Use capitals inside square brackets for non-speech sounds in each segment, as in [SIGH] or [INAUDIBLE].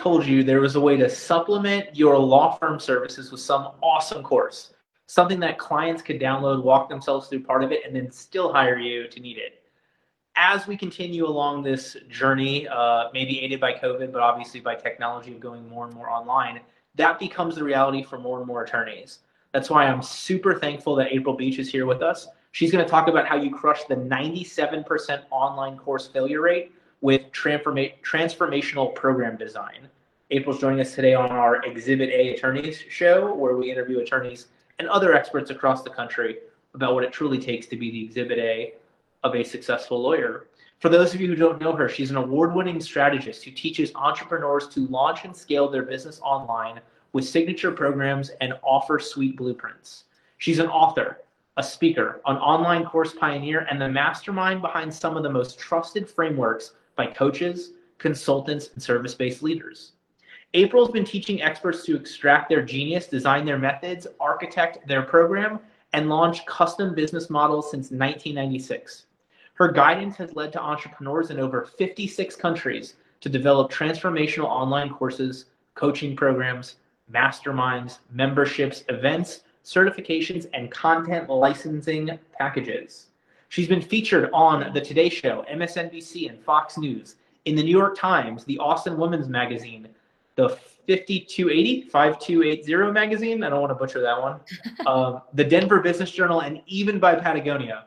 told you there was a way to supplement your law firm services with some awesome course? Something that clients could download, walk themselves through part of it, and then still hire you to need it. As we continue along this journey, uh, maybe aided by COVID, but obviously by technology of going more and more online, that becomes the reality for more and more attorneys. That's why I'm super thankful that April Beach is here with us. She's going to talk about how you crush the 97% online course failure rate with transforma- transformational program design. April's joining us today on our Exhibit A Attorneys show, where we interview attorneys and other experts across the country about what it truly takes to be the Exhibit A of a successful lawyer. For those of you who don't know her, she's an award winning strategist who teaches entrepreneurs to launch and scale their business online with signature programs and offer suite blueprints. She's an author, a speaker, an online course pioneer, and the mastermind behind some of the most trusted frameworks by coaches, consultants, and service based leaders. April's been teaching experts to extract their genius, design their methods, architect their program, and launch custom business models since 1996. Her guidance has led to entrepreneurs in over 56 countries to develop transformational online courses, coaching programs, masterminds, memberships, events, certifications, and content licensing packages. She's been featured on The Today Show, MSNBC, and Fox News, in the New York Times, the Austin Women's Magazine, the 5280, 5280 magazine. I don't want to butcher that one. [LAUGHS] Um, the Denver Business Journal, and even by Patagonia.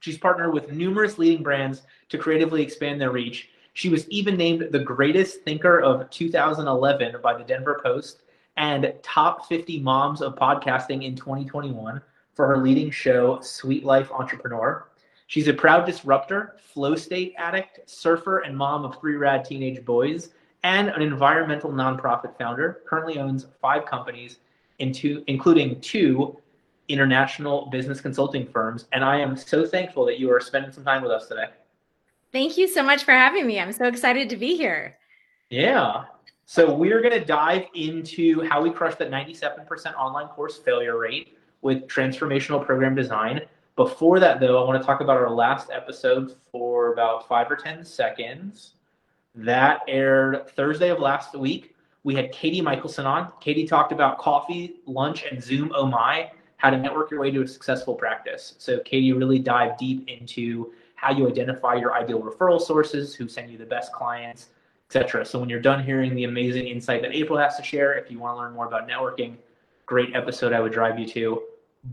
She's partnered with numerous leading brands to creatively expand their reach. She was even named the greatest thinker of 2011 by the Denver Post and top 50 moms of podcasting in 2021 for her leading show, Sweet Life Entrepreneur. She's a proud disruptor, flow state addict, surfer, and mom of three rad teenage boys, and an environmental nonprofit founder. Currently owns five companies, into, including two international business consulting firms. And I am so thankful that you are spending some time with us today. Thank you so much for having me. I'm so excited to be here. Yeah. So we're going to dive into how we crush that 97% online course failure rate with transformational program design. Before that, though, I want to talk about our last episode for about five or 10 seconds. That aired Thursday of last week. We had Katie Michelson on. Katie talked about coffee, lunch, and Zoom Oh My, how to network your way to a successful practice. So Katie really dived deep into how you identify your ideal referral sources, who send you the best clients, etc. So when you're done hearing the amazing insight that April has to share, if you want to learn more about networking, great episode I would drive you to.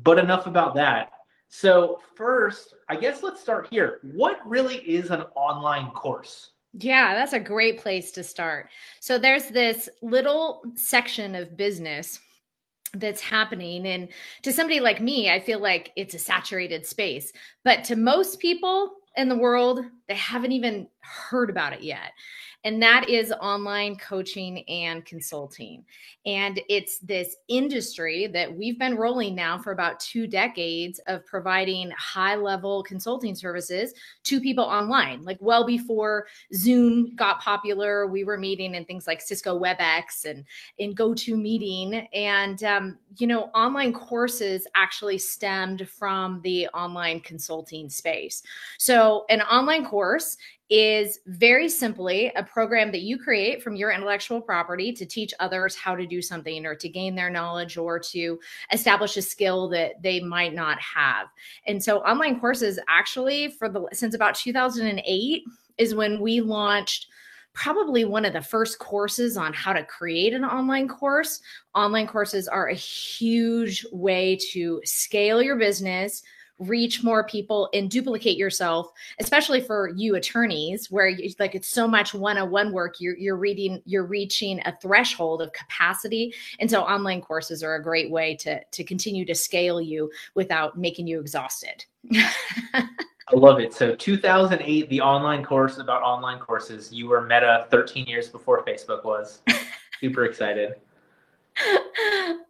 But enough about that. So first, I guess let's start here. What really is an online course? Yeah, that's a great place to start. So there's this little section of business that's happening and to somebody like me i feel like it's a saturated space but to most people in the world they haven't even heard about it yet and that is online coaching and consulting. And it's this industry that we've been rolling now for about two decades of providing high level consulting services to people online. Like well before Zoom got popular, we were meeting in things like Cisco WebEx and in GoToMeeting. And, um, you know, online courses actually stemmed from the online consulting space. So, an online course is very simply a program that you create from your intellectual property to teach others how to do something or to gain their knowledge or to establish a skill that they might not have. And so online courses actually for the since about 2008 is when we launched probably one of the first courses on how to create an online course. Online courses are a huge way to scale your business, reach more people and duplicate yourself especially for you attorneys where you, like it's so much one-on-one work you're, you're reading you're reaching a threshold of capacity and so online courses are a great way to to continue to scale you without making you exhausted I love it. So 2008, the online course about online courses. You were Meta 13 years before Facebook was. [LAUGHS] Super excited.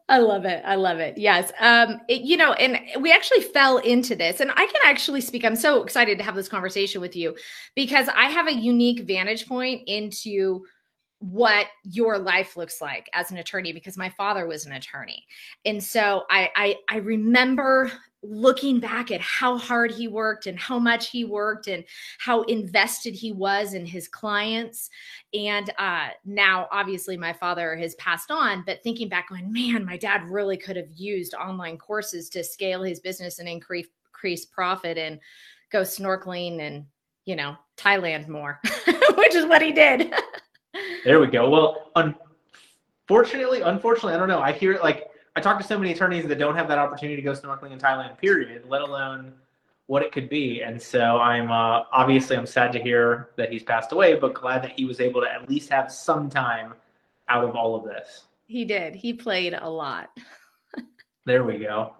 I love it. I love it. Yes. Um, it, you know, and we actually fell into this, and I can actually speak. I'm so excited to have this conversation with you because I have a unique vantage point into what your life looks like as an attorney because my father was an attorney and so I, I i remember looking back at how hard he worked and how much he worked and how invested he was in his clients. And uh, now, obviously, my father has passed on, but thinking back, going, man, my dad really could have used online courses to scale his business and increase, increase profit and go snorkeling and, you know, Thailand more, [LAUGHS] which is what he did. [LAUGHS] there we go. Well, unfortunately, unfortunately, I don't know. I hear it like, I talk to so many attorneys that don't have that opportunity to go snorkeling in Thailand, period, let alone what it could be. And so I'm uh, obviously I'm sad to hear that he's passed away, but glad that he was able to at least have some time out of all of this. He did. He played a lot. [LAUGHS] there we go.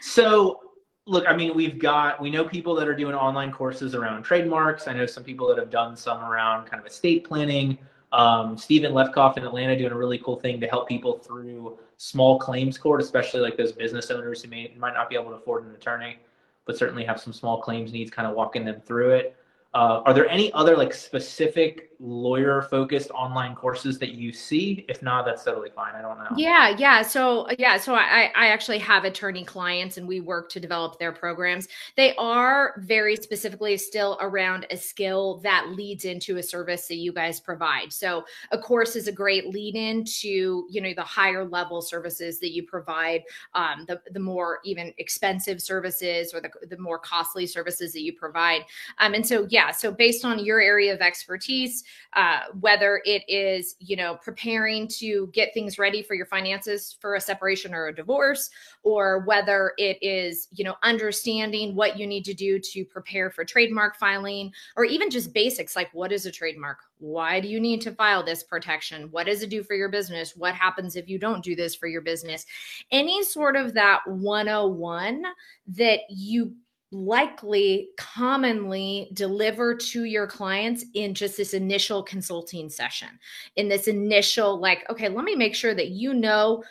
So look, I mean, we've got we know people that are doing online courses around trademarks. I know some people that have done some around kind of estate planning. Um, Stephen Lefkoff in Atlanta doing a really cool thing to help people through small claims court, especially like those business owners who may might not be able to afford an attorney, but certainly have some small claims needs, kind of walking them through it. Uh, are there any other like specific lawyer focused online courses that you see? If not, that's totally fine. I don't know. Yeah, yeah. So yeah, so I I actually have attorney clients and we work to develop their programs. They are very specifically still around a skill that leads into a service that you guys provide. So a course is a great lead in to, you know, the higher level services that you provide, um, the, the more even expensive services or the, the more costly services that you provide. Um, and so yeah, so based on your area of expertise, uh, whether it is, you know, preparing to get things ready for your finances for a separation or a divorce, or whether it is, you know, understanding what you need to do to prepare for trademark filing, or even just basics like what is a trademark? Why do you need to file this protection? What does it do for your business? What happens if you don't do this for your business? Any sort of that 101 that you likely commonly deliver to your clients in just this initial consulting session. In this initial like okay let me make sure that you know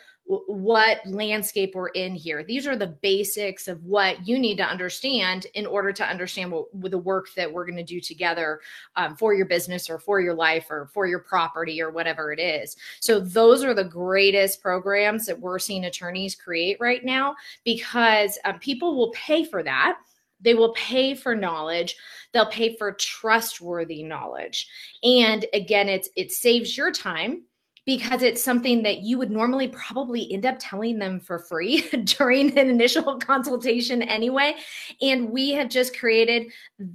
what landscape we're in here. These are the basics of what you need to understand in order to understand what the work that we're going to do together um, for your business or for your life or for your property or whatever it is. So those are the greatest programs that we're seeing attorneys create right now because um, people will pay for that they will pay for knowledge. They'll pay for trustworthy knowledge. And again, it's it saves your time because it's something that you would normally probably end up telling them for free [LAUGHS] during an initial [LAUGHS] consultation anyway. And we have just created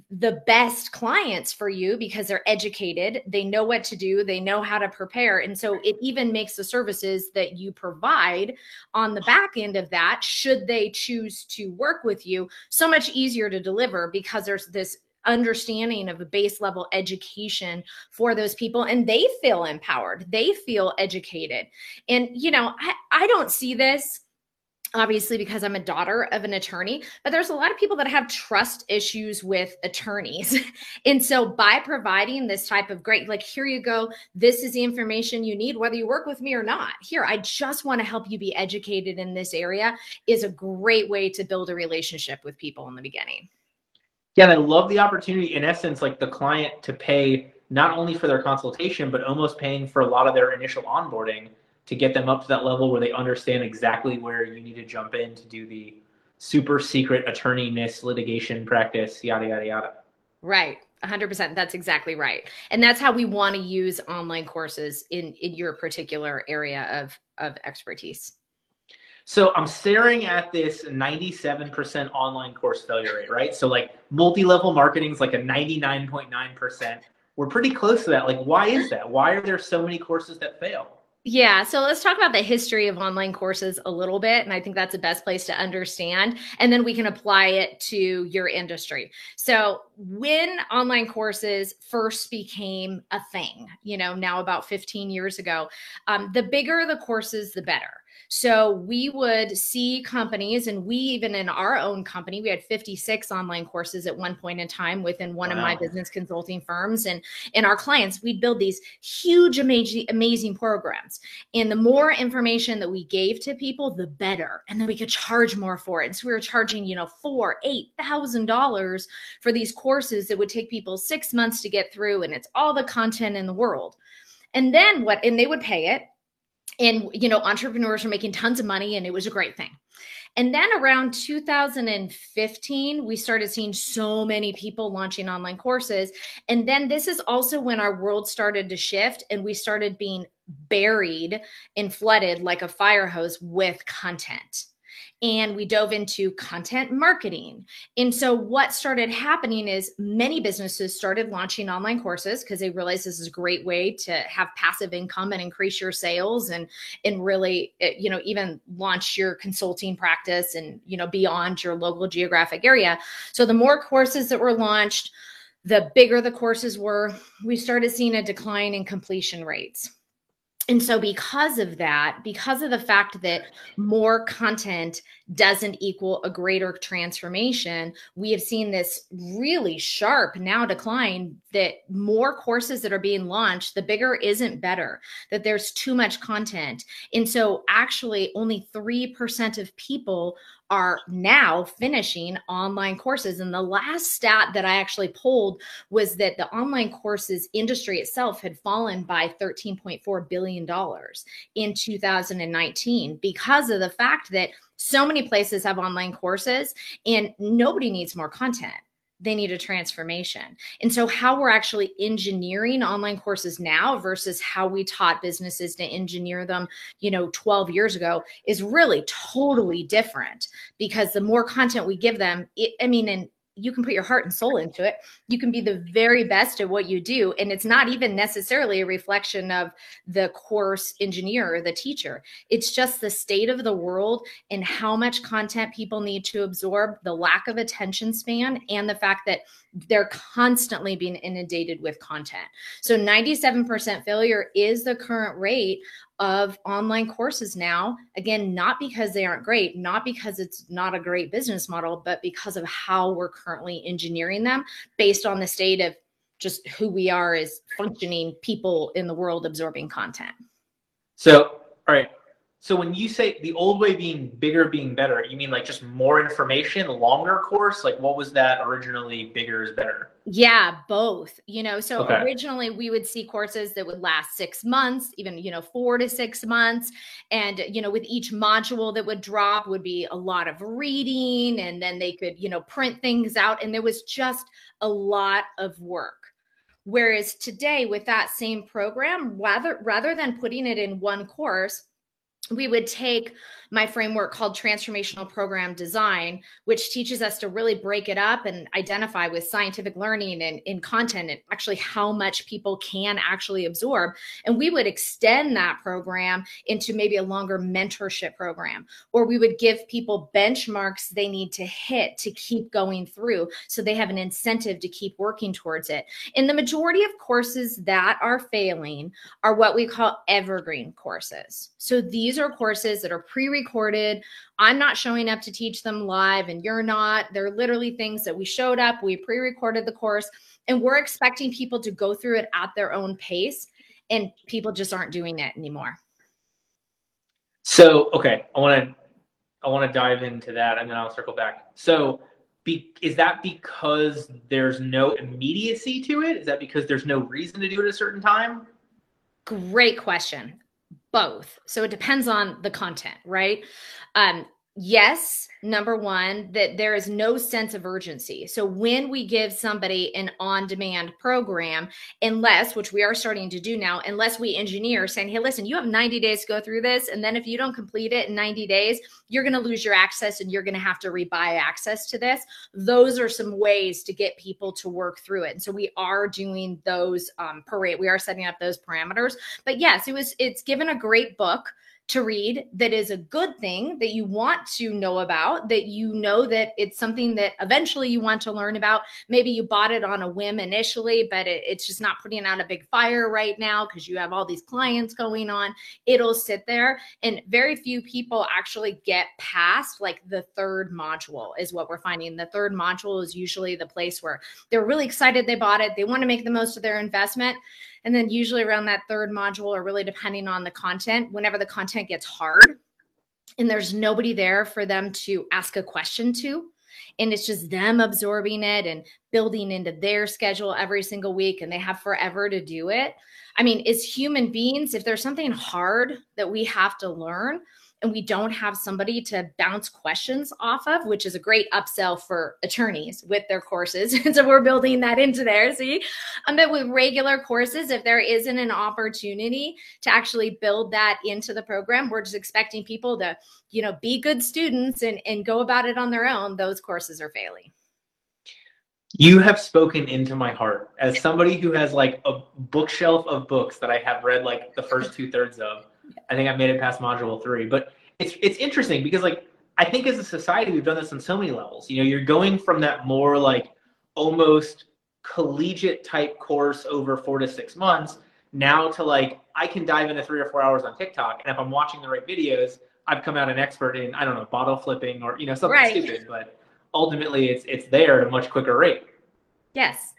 the best clients for you because they're educated, they know what to do, they know how to prepare. And so it even makes the services that you provide on the back end of that, should they choose to work with you, so much easier to deliver because there's this understanding of a base level education for those people and they feel empowered they feel educated and you know i, I don't see this obviously because I'm a daughter of an attorney, but there's a lot of people that have trust issues with attorneys. [LAUGHS] and so by providing this type of great, like, here you go, this is the information you need, whether you work with me or not. Here, I just want to help you be educated in this area is a great way to build a relationship with people in the beginning. Yeah, I love the opportunity, in essence, like the client to pay not only for their consultation, but almost paying for a lot of their initial onboarding to get them up to that level where they understand exactly where you need to jump in to do the super secret attorneyness litigation practice, yada, yada, yada. Right. 100% that's exactly right and that's how we want to use online courses in in your particular area of of expertise so I'm staring at this 97% online course failure rate, right? So like multi-level marketing is like a 99.9%. We're pretty close to that. Like, why is that? Why are there so many courses that fail? Yeah, so let's talk about the history of online courses a little bit. And I think that's the best place to understand. And then we can apply it to your industry. So, when online courses first became a thing, you know, now about 15 years ago, um, the bigger the courses, the better. So we would see companies, and we even in our own company, we had 56 online courses at one point in time within one wow. of my business consulting firms. And in our clients, we'd build these huge, amazing, amazing programs. And the more information that we gave to people, the better. And then we could charge more for it. And so we were charging, you know, four, eight thousand dollars for these courses that would take people six months to get through, and it's all the content in the world. And then what, and they would pay it and you know entrepreneurs are making tons of money and it was a great thing And then around 2015, we started seeing so many people launching online courses. And then this is also when our world started to shift and we started being buried and flooded like a fire hose with content and we dove into content marketing. And so what started happening is many businesses started launching online courses because they realized this is a great way to have passive income and increase your sales and and really eh, you know even launch your consulting practice and you know beyond your local geographic area. So the more courses that were launched, the bigger the courses were, we started seeing a decline in completion rates and so because of that because of the fact that more content doesn't equal a greater transformation we have seen this really sharp now decline that more courses that are being launched the bigger isn't better that there's too much content. And so actually only 3% of people are now finishing online courses. And the last stat that I actually pulled was that the online courses industry itself had fallen by $13.4 billion in 2019 because of the fact that so many places have online courses and nobody needs more content they need a transformation. And so, how we're actually engineering online courses now versus how we taught businesses to engineer them, you know, 12 years ago is really totally different because the more content we give them, it, I mean, and you can put your heart and soul into it. You can be the very best at what you do. And it's not even necessarily a reflection of the course engineer or the teacher. It's just the state of the world and how much content people need to absorb, the lack of attention span, and the fact that they're constantly being inundated with content. So 97% failure is the current rate of online courses now. Again, not because they aren't great, not because it's not a great business model, but because of how we're currently engineering them based on the state of just who we are as functioning people in the world absorbing content. So, all right, so when you say the old way being bigger being better, you mean like just more information, longer course? Like what was that originally bigger is better? Yeah, both. You know, so okay. originally we would see courses that would last 6 months, even you know, 4 to 6 months, and you know, with each module that would drop would be a lot of reading and then they could, you know, print things out and there was just a lot of work. Whereas today with that same program, rather rather than putting it in one course, we would take my framework called transformational program design which teaches us to really break it up and identify with scientific learning and in content and actually how much people can actually absorb. And we would extend that program into maybe a longer mentorship program or we would give people benchmarks they need to hit to keep going through so they have an incentive to keep working towards it. And the majority of courses that are failing are what we call evergreen courses. So these are courses that are pre recorded. I'm not showing up to teach them live, and you're not. They're literally things that we showed up, we pre recorded the course, and we're expecting people to go through it at their own pace. And people just aren't doing it anymore. So, okay, I want to I want to dive into that and then I'll circle back. So, be, is that because there's no immediacy to it? Is that because there's no reason to do it at a certain time? Great question both. So it depends on the content, right? Um, yes, number one, that there is no sense of urgency. So when we give somebody an on demand program, unless, which we are starting to do now, unless we engineer saying, hey, listen, you have 90 days to go through this. And then if you don't complete it in 90 days, you're going to lose your access and you're going to have to rebuy access to this. Those are some ways to get people to work through it. And so we are doing those um, parade, we are setting up those parameters. But yes, it was, it's given a great book to read that is a good thing that you want to know about, that you know that it's something that eventually you want to learn about. Maybe you bought it on a whim initially, but it, it's just not putting out a big fire right now because you have all these clients going on. It'll sit there, and very few people actually get past like the third module, is what we're finding. The third module is usually the place where they're really excited they bought it, they want to make the most of their investment and then usually around that third module, or really depending on the content, whenever the content gets hard. And there's nobody there for them to ask a question to, and it's just them absorbing it and building into their schedule every single week and they have forever to do it. I mean as human beings if there's something hard that we have to learn and we don't have somebody to bounce questions off of, which is a great upsell for attorneys with their courses. and [LAUGHS] so we're building that into there. See, um, but with regular courses, if there isn't an opportunity to actually build that into the program, we're just expecting people to, you know, be good students and, and go about it on their own. Those courses are failing. You have spoken into my heart as somebody who has like a bookshelf of books that I have read like the first two thirds of. I think I've made it past module three, but it's it's interesting because like I think as a society we've done this on so many levels. You know, you're going from that more like almost collegiate type course over four to six months now to like I can dive into three or four hours on TikTok, and if I'm watching the right videos, I've come out an expert in I don't know bottle flipping or you know something right. stupid, but ultimately it's it's there at a much quicker rate. Yes.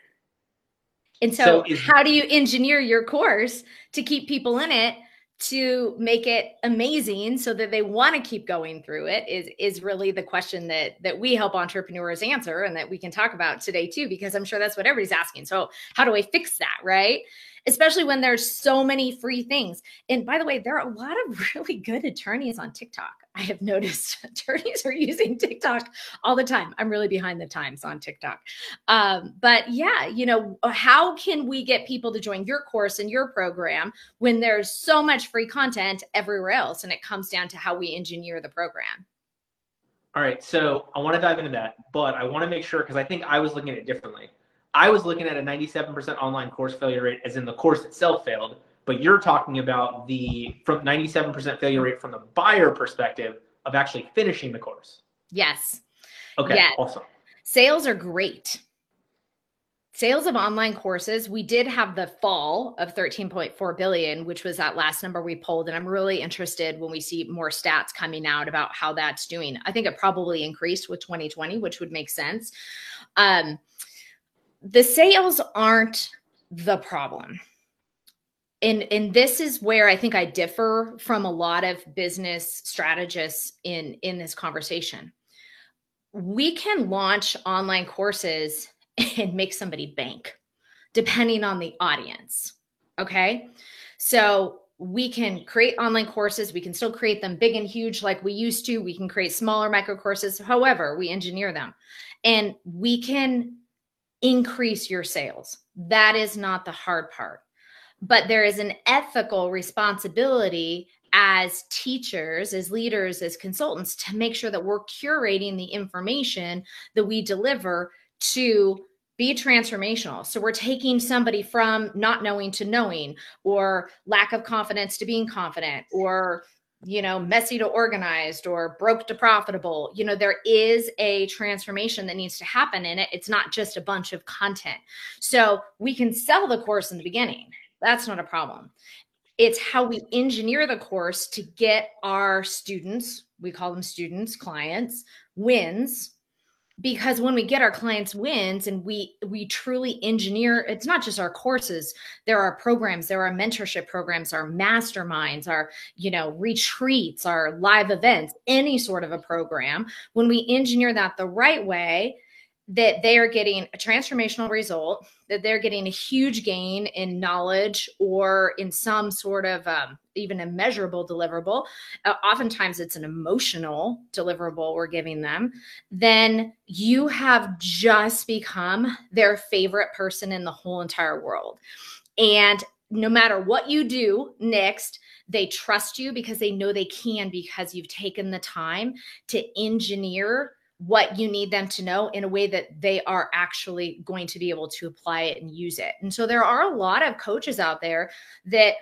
And so, so is, how do you engineer your course to keep people in it to make it amazing so that they want to keep going through it is is really the question that that we help entrepreneurs answer and that we can talk about today too because I'm sure that's what everybody's asking. So how do I fix that, right? especially when there's so many free things. And by the way, there are a lot of [LAUGHS] really good attorneys on TikTok. I have noticed [LAUGHS] attorneys are using TikTok all the time. I'm really behind the times on TikTok. Um, but yeah, you know, how can we get people to join your course and your program when there's so much free content everywhere else? And it comes down to how we engineer the program. All right, so I want to dive into that, but I want to make sure because I think I was looking at it differently. I was looking at a 97% online course failure rate as in the course itself failed, but you're talking about the from 97% failure rate from the buyer perspective of actually finishing the course. Yes. Okay, yes. awesome. Sales are great. Sales of online courses, we did have the fall of 13.4 billion, which was that last number we pulled. And I'm really interested when we see more stats coming out about how that's doing. I think it probably increased with 2020, which would make sense. Um, the sales aren't the problem. And, and this is where I think I differ from a lot of business strategists in, in this conversation. We can launch online courses [LAUGHS] and make somebody bank depending on the audience. Okay. So we can create online courses. We can still create them big and huge like we used to. We can create smaller micro courses. However, we engineer them and we can increase your sales. That is not the hard part. But there is an ethical responsibility as teachers, as leaders, as consultants to make sure that we're curating the information that we deliver to be transformational. So we're taking somebody from not knowing to knowing, or lack of confidence to being confident, or you know, messy to organized or broke to profitable. You know, there is a transformation that needs to happen in it. It's not just a bunch of content. So we can sell the course in the beginning. That's not a problem. It's how we engineer the course to get our students, we call them students, clients, wins. Because when we get our clients wins and we we truly engineer it's not just our courses. There are programs there are mentorship programs our masterminds our you know retreats our live events any sort of a program. When we engineer that the right way that they are getting a transformational result, that they're getting a huge gain in knowledge or in some sort of um, even a measurable deliverable. Uh, oftentimes, it's an emotional deliverable we're giving them. Then you have just become their favorite person in the whole entire world. And no matter what you do next, they trust you because they know they can because you've taken the time to engineer what you need them to know in a way that they are actually going to be able to apply it and use it. And so there are a lot of coaches out there that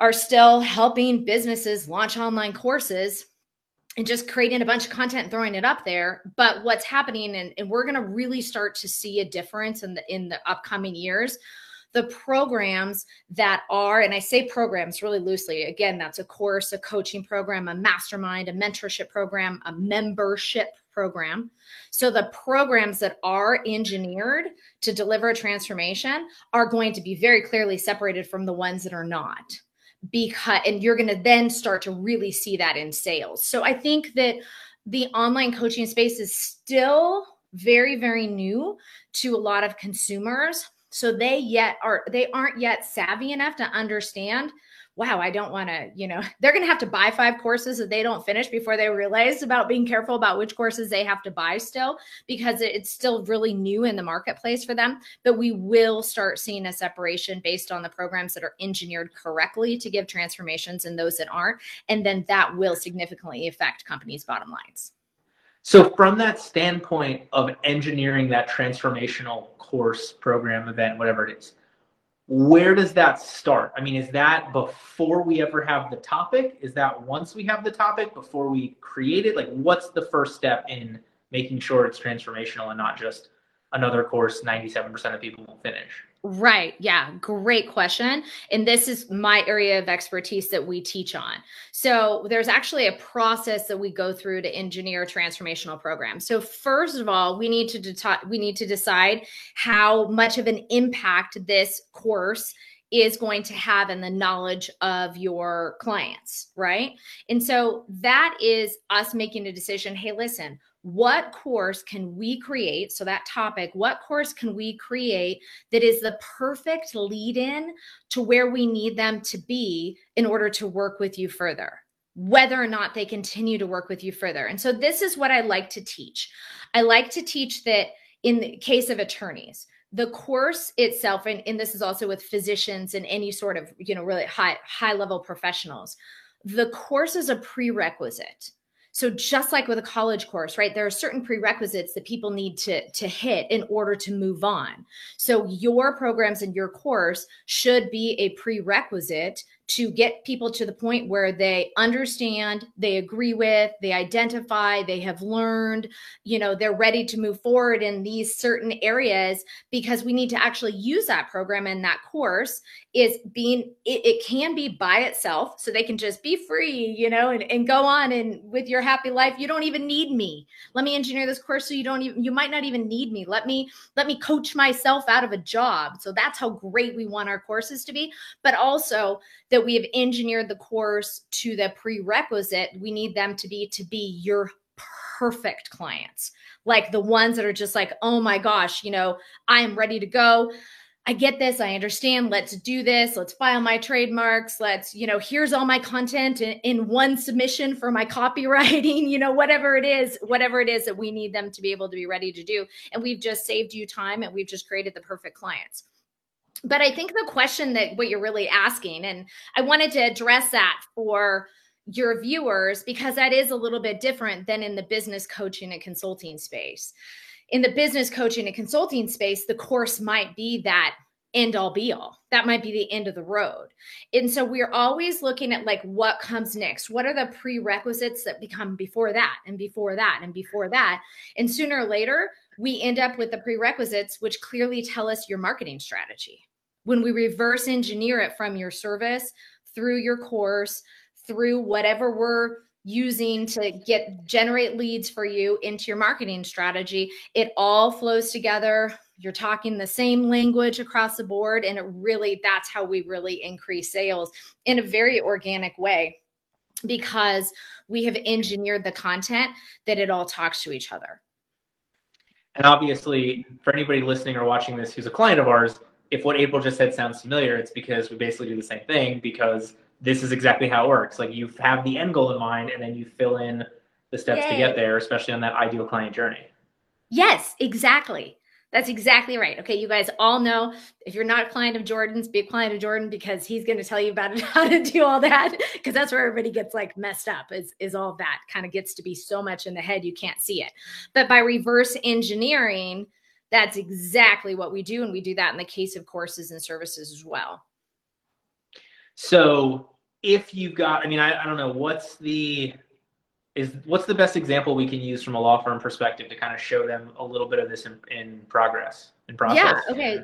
are still helping businesses launch online courses and just creating a bunch of content and throwing it up there but what's happening and, and we're going to really start to see a difference in the in the upcoming years the programs that are, and I say programs really loosely, again, that's a course, a coaching program, a mastermind, a mentorship program, a membership program. So the programs that are engineered to deliver a transformation are going to be very clearly separated from the ones that are not because and you're going to then start to really see that in sales. So I think that the online coaching space is still very very new to a lot of consumers so they yet are they aren't yet savvy enough to understand wow, I don't want to, you know, [LAUGHS] they're going to have to buy five courses that they don't finish before they realize about being careful about which courses they have to buy still because it's still really new in the marketplace for them. But we will start seeing a separation based on the programs that are engineered correctly to give transformations and those that aren't. And then that will significantly affect companies' bottom lines. So, from that standpoint of engineering that transformational course, program, event, whatever it is, where does that start? I mean, is that before we ever have the topic? Is that once we have the topic, before we create it? Like, what's the first step in making sure it's transformational and not just another course 97% of people will finish? Right. Yeah. Great question. And this is my area of expertise that we teach on. So there's actually a process that we go through to engineer transformational programs. So first of all, we need to we need to decide how much of an impact this course is going to have in the knowledge of your clients, right? And so that is us making a decision, hey, listen, what course can we create? So, that topic, what course can we create that is the perfect lead in to where we need them to be in order to work with you further? Whether or not they continue to work with you further. And so, this is what I like to teach. I like to teach that in the case of attorneys, the course itself, and, and this is also with physicians and any sort of, you know, really high, high level professionals, the course is a prerequisite so just like with a college course, right, there are certain prerequisites that people need to to hit in order to move on. So your programs and your course should be a prerequisite to get people to the point where they understand, they agree with, they identify, they have learned, you know, they're ready to move forward in these certain areas because we need to actually use that program and that course is being it, it can be by itself. So they can just be free you know and, and go on and with your happy life. You don't even need me. Let me engineer this course so you don't even you might not even need me. Let me let me coach myself out of a job. So that's how great we want our courses to be. But also that we have engineered the course to the prerequisite we need them to be to be your perfect clients like the ones that are just like oh my gosh you know i am ready to go I get this. I understand. Let's do this. Let's file my trademarks. Let's, you know, here's all my content in, in, one submission for my [LAUGHS] copywriting, you know, whatever it is, whatever it is that we need them to be able to be ready to do. And we've just saved you time and we've just created the perfect clients but I think the question that what you're really asking, and I wanted to address that for your viewers because that is a little bit different than in the business coaching and consulting space. In the business coaching and consulting space, the course might be that end all be all. That might be the end of the road. And so we're always looking at like what comes next. What are the prerequisites that become before that and before that and before that? And sooner or later, we end up with the prerequisites, which clearly tell us your marketing strategy when we reverse engineer it from your service through your course, through whatever we're using to get generate leads for you into your marketing strategy, it all flows together. You're talking the same language across the board. And it really, that's how we really increase sales in a very organic way because we have engineered the content that it all talks to each other. And obviously, for anybody listening or watching this who's a client of ours, if what April just said sounds familiar, it's because we basically do the same thing because this is exactly how it works. Like you have the end goal in mind and then you fill in the steps Yay. to get there, especially on that ideal client journey. Yes, exactly. That's exactly right. Okay, you guys all know if you're not a client of Jordan's, be a client of Jordan because he's going to tell you about it, [LAUGHS] how to do all that. Because that's where everybody gets like messed up. Is is all that kind of gets to be so much in the head you can't see it. But by reverse engineering, that's exactly what we do. And we do that in the case of courses and services as well. So if you got, I mean, I, I don't know, what's the, is what's the best example we can use from a law firm perspective to kind of show them a little bit of this in, in progress in process? Yeah. Okay.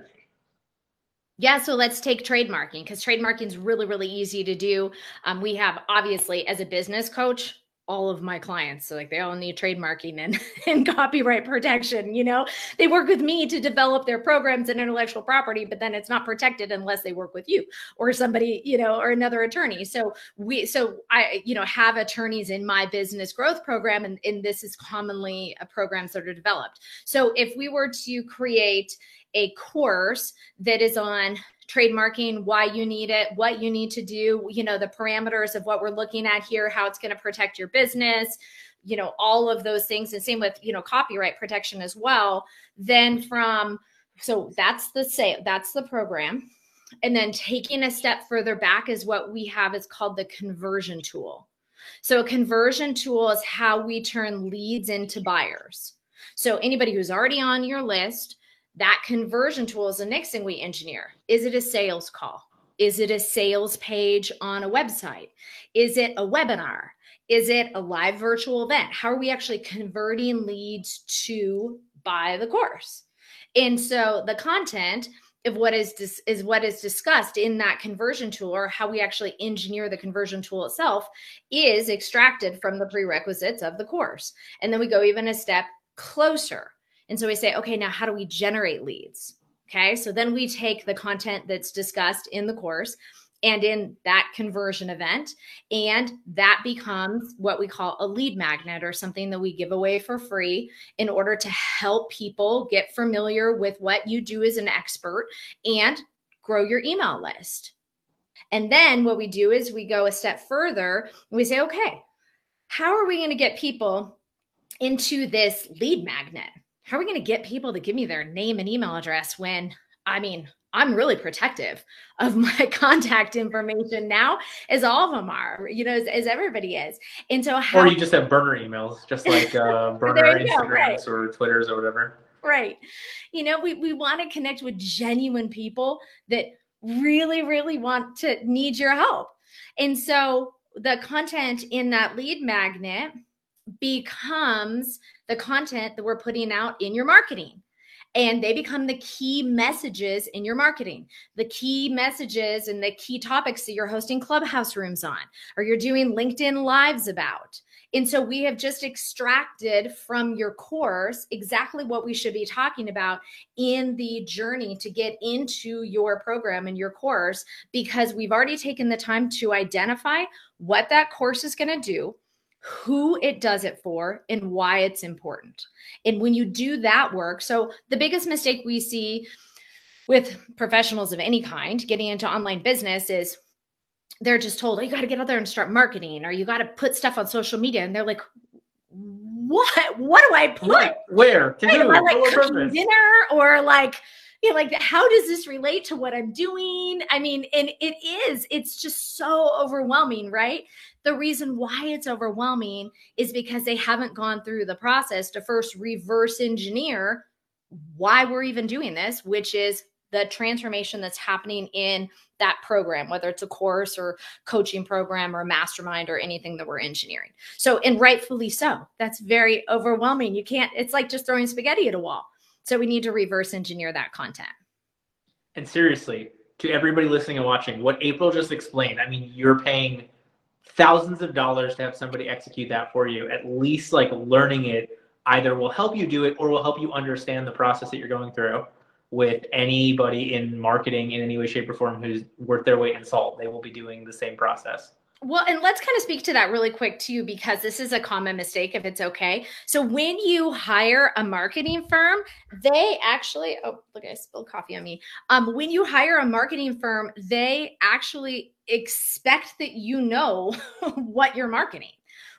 Yeah, so let's take trademarking because trademarking is really, really easy to do. Um, we have obviously, as a business coach, all of my clients. So like they all need trademarking and, [LAUGHS] and copyright protection. You know, they work with me to develop their programs and intellectual property, but then it's not protected unless they work with you or somebody, you know, or another attorney. So we so I, you know, have attorneys in my business growth program, and, and this is commonly a programs that are developed. So if we were to create a course that is on trademarking, why you need it, what you need to do, you know, the parameters of what we're looking at here, how it's going to protect your business, you know, all of those things. And same with, you know, copyright protection as well. Then from, so that's the say, that's the program. And then taking a step further back is what we have is called the conversion tool. So a conversion tool is how we turn leads into buyers. So anybody who's already on your list, that conversion tool is the next thing we engineer. Is it a sales call? Is it a sales page on a website? Is it a webinar? Is it a live virtual event? How are we actually converting leads to buy the course? And so the content of what is dis- is what is discussed in that conversion tool or how we actually engineer the conversion tool itself is extracted from the prerequisites of the course. And then we go even a step closer and so we say, okay, now how do we generate leads? Okay, so then we take the content that's discussed in the course and in that conversion event, and that becomes what we call a lead magnet or something that we give away for free in order to help people get familiar with what you do as an expert and grow your email list. And then what we do is we go a step further and we say, okay, how are we going to get people into this lead magnet? How are we going to get people to give me their name and email address when I mean, I'm really protective of [LAUGHS] my contact information now, as all of them are, you know, as, as everybody is. And so, how, or you just have burner emails, just [LAUGHS] like uh, burner Instagrams right. or Twitters or whatever. Right. You know, we, we want to connect with genuine people that really, really want to need your help. And so, the content in that lead magnet becomes the content that we're putting out in your marketing. And they become the key messages in your marketing the key messages and the key topics that you're hosting clubhouse rooms on or you're doing linkedin lives about. And so we have just extracted from your course exactly what we should be talking about in the journey to get into your program and your course because we've already taken the time to identify what that course is going to do who it does it for and why it's important. And when you do that work, so the biggest mistake we see with professionals of any kind getting into online business is they're just told, oh, you got to get out there and start marketing or you got to put stuff on social media. And they're like, what? What do I put? Where? To Am I like cooking dinner or like, you know, like how does this relate to what I'm doing? I mean, and it is, it's just so overwhelming, right? The reason why it's overwhelming is because they haven't gone through the process to first reverse engineer why we're even doing this, which is the transformation that's happening in that program, whether it's a course or coaching program or a mastermind or anything that we're engineering. So, and rightfully so, that's very overwhelming. You can't, it's like just throwing spaghetti at a wall. So, we need to reverse engineer that content. And seriously, to everybody listening and watching, what April just explained, I mean, you're paying thousands of dollars to have somebody execute that for you. At least like learning it either will help you do it or will help you understand the process that you're going through with anybody in marketing in any way, shape, or form who's worth their weight in salt. They will be doing the same process. Well, and let's kind of speak to that really quick too, because this is a common mistake if it's okay. So when you hire a marketing firm, they actually oh look, I spilled coffee on me. Um, when you hire a marketing firm, they actually expect that you know [LAUGHS] what you're marketing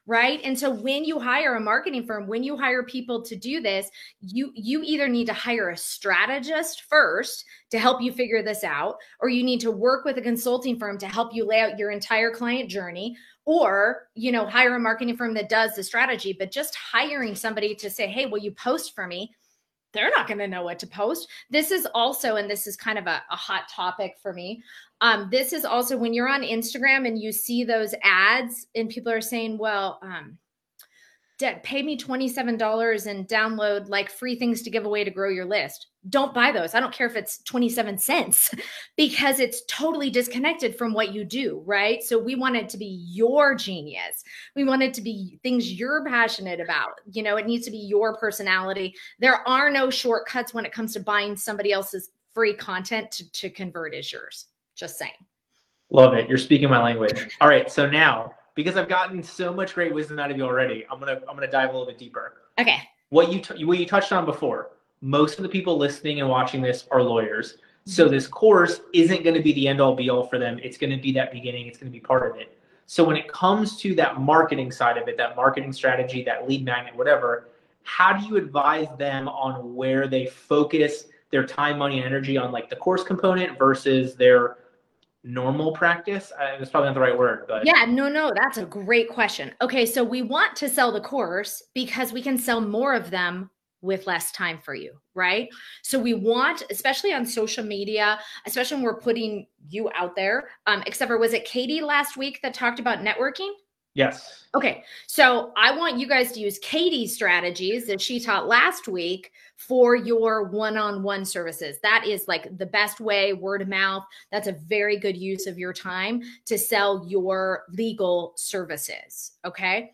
right? And so when you hire a marketing firm when you hire people to do this you you either need to hire a strategist first to help you figure this out or you need to work with a consulting firm to help you lay out your entire client journey or you know hire a marketing firm that does the strategy but just hiring somebody to say hey will you post for me they're not going to know what to post. This is also, and this is kind of a, a hot topic for me. Um, this is also when you're on Instagram and you see those ads and people are saying, well, um, pay me $27 and download like free things to give away to grow your list. Don't buy those. I don't care if it's 27 cents [LAUGHS] because it's totally disconnected from what you do, right? So we want it to be your genius. We want it to be things you're passionate about. You know, it needs to be your personality. There are no shortcuts when it comes to buying somebody else's free content to, to convert as yours. Just saying. Love it. You're speaking my language. All right. So now, because I've gotten so much great wisdom out of you already, I'm gonna I'm gonna dive a little bit deeper. Okay. What you t- what you touched on before. most of the people listening and watching this are lawyers. So mm-hmm. this course isn't going to be the end all be all for them. It's going to be that beginning. It's going to be part of it. So when it comes to that marketing side of it, that marketing strategy, that lead magnet, whatever, how do you advise them on where they focus their time, money, and energy on like the course component versus their normal practice? Uh, that's probably not the right word, but yeah, no, no, that's a great question. Okay, so we want to sell the course because we can sell more of them with less time for you, right? So we want, especially on social media, especially when we're putting you out there. Um, except for was it Katie last week that talked about networking? Yes. Okay. So I want you guys to use Katie's strategies that she taught last week for your one on one services. That is like the best way, word of mouth. That's a very good use of your time to sell your legal services. Okay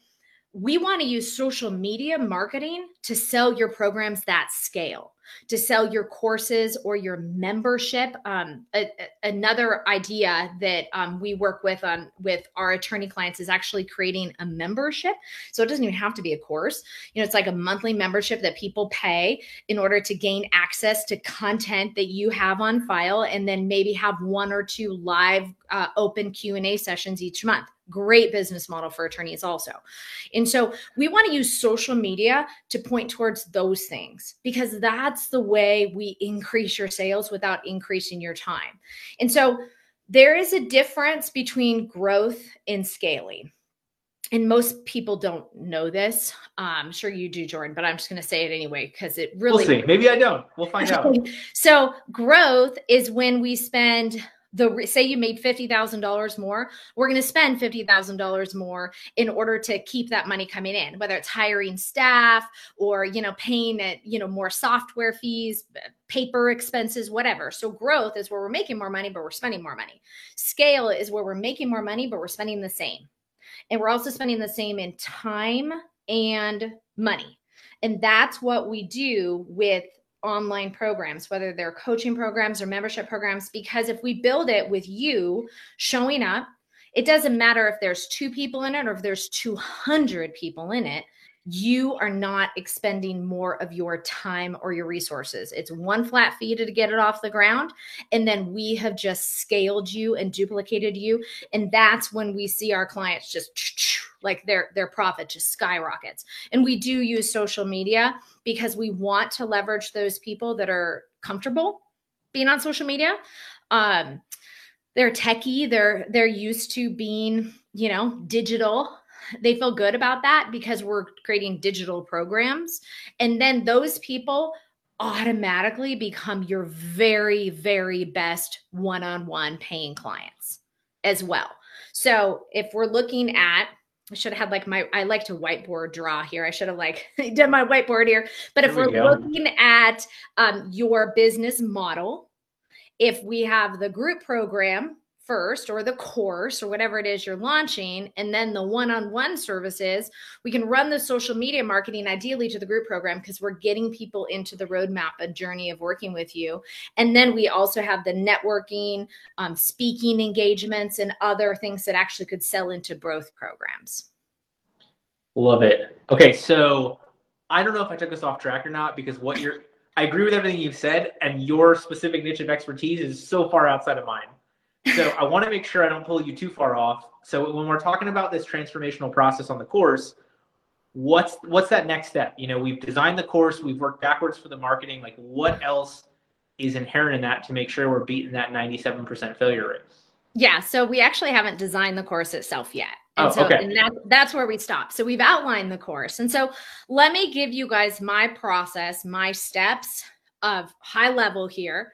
we want to use social media marketing to sell your programs that scale to sell your courses or your membership. Um, a, a, another idea that um, we work with on with our attorney clients is actually creating a membership. So it doesn't even have to be a course. You know it's like a monthly membership that people pay in order to gain access to content that you have on file and then maybe have one or two live uh, open q&a sessions each month great business model for attorneys also. And so we want to use social media to point towards those things because that's the way we increase your sales without increasing your time. And so there is a difference between growth and scaling. And most people don't know this. Um, I'm sure you do, Jordan, but I'm just going to say it anyway because it really. We'll see. Maybe I don't. We'll find out. [LAUGHS] so, growth is when we spend the say you made $50,000 more, we're going to spend $50,000 more in order to keep that money coming in, whether it's hiring staff or, you know, paying it, you know, more software fees, uh, paper expenses, whatever. So growth is where we're making more money, but we're spending more money. Scale is where we're making more money, but we're spending the same. And we're also spending the same in time and money. And that's what we do with online programs, whether they're coaching programs or membership programs, because if we build it with you showing up, it doesn't matter if there's two people in it or if there's 200 people in it you are not expending more of your time or your resources. It's one flat fee to get it off the ground. And then we have just scaled you and duplicated you. And that's when we see our clients just like their their profit just skyrockets. And we do use social media because we want to leverage those people that are comfortable being on social media. Um, they're techie, they're they're used to being, you know, digital they feel good about that because we're creating digital programs. And then those people automatically become your very, very best one on one paying clients as well. So if we're looking at, I should have had like my, I like to whiteboard draw here. I should have like [LAUGHS] done my whiteboard here. But if we are looking at um, your business model, if we have the group program first or the course or whatever it is you're launching and then the one-on-one services we can run the social media marketing ideally to the group program because we're getting people into the roadmap a journey of working with you. And then we also have the networking um, speaking engagements and other things that actually could sell into both programs. Love it. Okay so i don't know if i took us off track or not because what you're I agree with everything you've said, and your specific niche of expertise is so far outside of mine. So I want to make sure I don't pull you too far off. So when we're talking about this transformational process on the course, what's what's that next step? You know, we've designed the course, we've worked backwards for the marketing. Like, what else is inherent in that to make sure we're beating that 97% failure rate? Yeah, so we actually haven't designed the course itself yet. Oh, and oh, so okay. and that, that's where we stop. So we've outlined the course. And so let me give you guys my process, my steps of high level here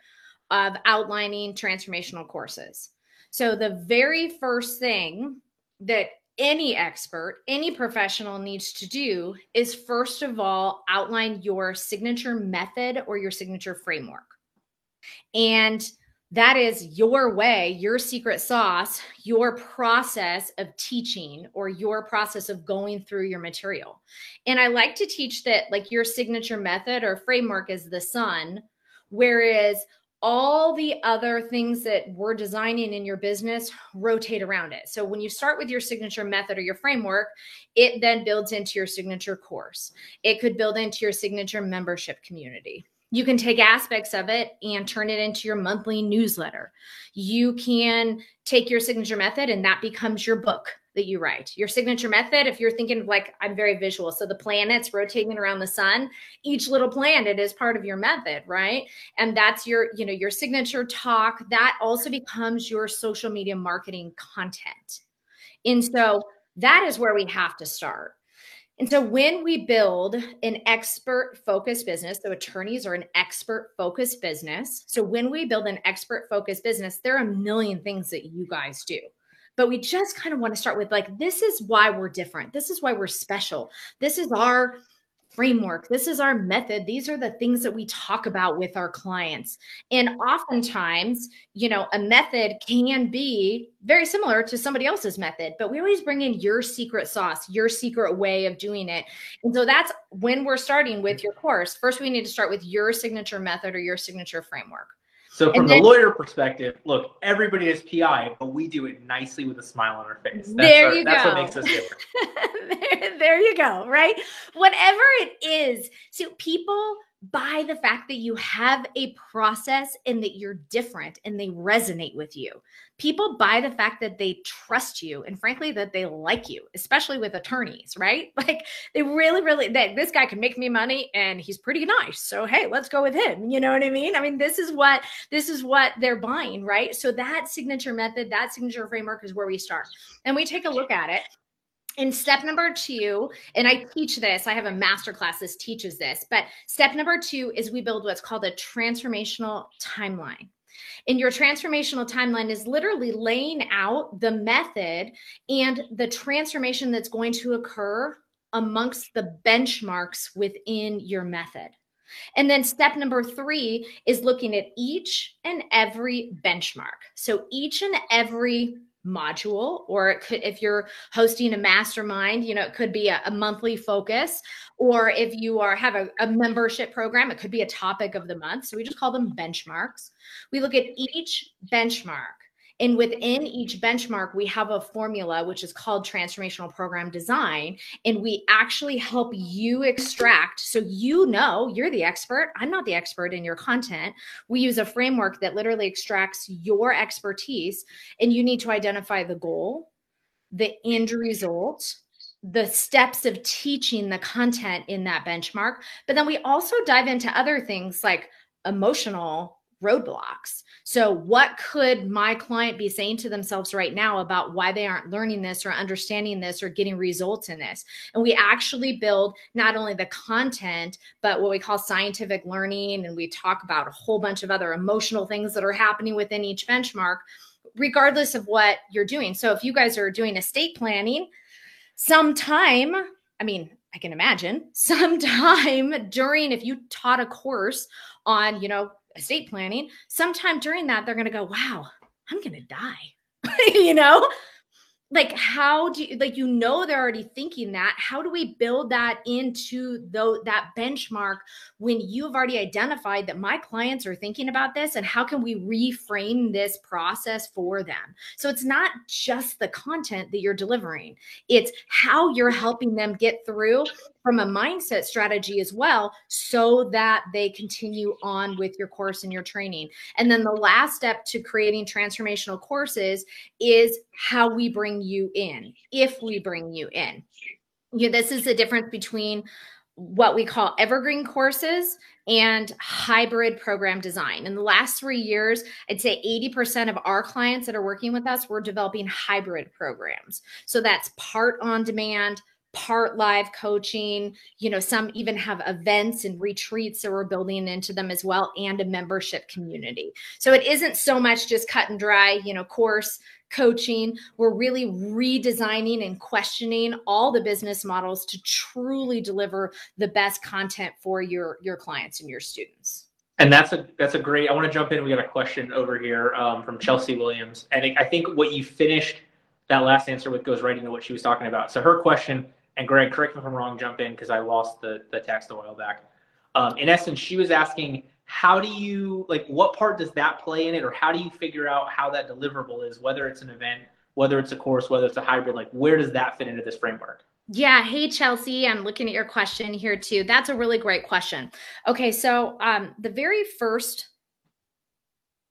of outlining transformational courses. So, the very first thing that any expert, any professional needs to do is first of all outline your signature method or your signature framework. And that is your way, your secret sauce, your process of teaching or your process of going through your material. And I like to teach that, like, your signature method or framework is the sun, whereas all the other things that we're designing in your business rotate around it. So when you start with your signature method or your framework, it then builds into your signature course. It could build into your signature membership community. You can take aspects of it and turn it into your monthly newsletter. You can take your signature method and that becomes your book that you write. Your signature method, if you're thinking of like, I'm very visual. So the planets rotating around the sun, each little planet is part of your method, right? And that's your, you know, your signature talk. That also becomes your social media marketing content. And so that is where we have to start. And so when we build an expert focused business, so attorneys are an expert focused business. So when we build an expert focused business, there are a million things that you guys do. But we just kind of want to start with like, this is why we're different. This is why we're special. This is our framework. This is our method. These are the things that we talk about with our clients. And oftentimes, you know, a method can be very similar to somebody else's method, but we always bring in your secret sauce, your secret way of doing it. And so that's when we're starting with your course. First, we need to start with your signature method or your signature framework. So from then, the lawyer perspective, look, everybody has PI, but we do it nicely with a smile on our face. That's there our, you that's go. what makes us different. [LAUGHS] there, there you go, right? Whatever it is. So people by the fact that you have a process and that you're different and they resonate with you. People buy the fact that they trust you and frankly that they like you, especially with attorneys, right? [LAUGHS] Like they really, really that this guy can make me money and he's pretty nice. So hey, let's go with him. You know what I mean? I mean, this is what this is what they're buying, right? So that signature method, that signature framework is where we start. And we take a look at it and step number two, and I teach this, I have a master class that teaches this, but step number two is we build what's called a transformational timeline. And your transformational timeline is literally laying out the method and the transformation that's going to occur amongst the benchmarks within your method. And then step number three is looking at each and every benchmark. So each and every module or it could if you're hosting a mastermind you know it could be a, a monthly focus or if you are have a, a, membership program it could be a topic of the month. So we just call them benchmarks. We look at each benchmark and within each benchmark, we have a formula which is called transformational program design. And we actually help you extract. So you know you're the expert. I'm not the expert in your content. We use a framework that literally extracts your expertise. And you need to identify the goal, the end result, the steps of teaching the content in that benchmark. But then we also dive into other things like emotional roadblocks. So, what could my client be saying to themselves right now about why they aren't learning this or understanding this or getting results in this? And we actually build not only the content, but what we call scientific learning. And we talk about a whole bunch of other emotional things that are happening within each benchmark, regardless of what you're doing. So, if you guys are doing estate planning, sometime, I mean, I can imagine [LAUGHS] sometime during if you taught a course on, you know, estate planning, sometime during that, they're going to go, wow, I'm going to die. [LAUGHS] you know, like how do you like you know they're already thinking that. How do we build that into though that benchmark when you've already identified that my clients are thinking about this and how can we reframe this process for them? So it's not just the content that you're delivering. It's how you're helping them get through from a mindset strategy as well so that they continue on with your course and your training. And then the last step to creating transformational courses is how we bring you in, if we bring you in. You know, this is the difference between what we call evergreen courses and hybrid program design. In the last three years, I'd say 80% of our clients that are working with us, we're developing hybrid programs. So that's part on demand, part live coaching you know some even have events and retreats that we're building into them as well and a membership community. So it isn't so much just cut and dry you know course coaching. We're really redesigning and questioning all the business models to truly deliver the best content for your your clients and your students. And that's a that's a great i want to jump in we got a question over here um, from chelsea williams. And i think what you finished that last answer with goes right into what she was talking about. So her question and Greg, correct me if I'm wrong, jump in because I lost the, the text a while back. Um, in essence, she was asking, how do you, like, what part does that play in it, or how do you figure out how that deliverable is, whether it's an event whether it's a course, whether it's a hybrid, like where does that fit into this framework? Yeah. Hey, Chelsea. I'm looking at your question here too. That's a really great question. Okay. So, um, the very first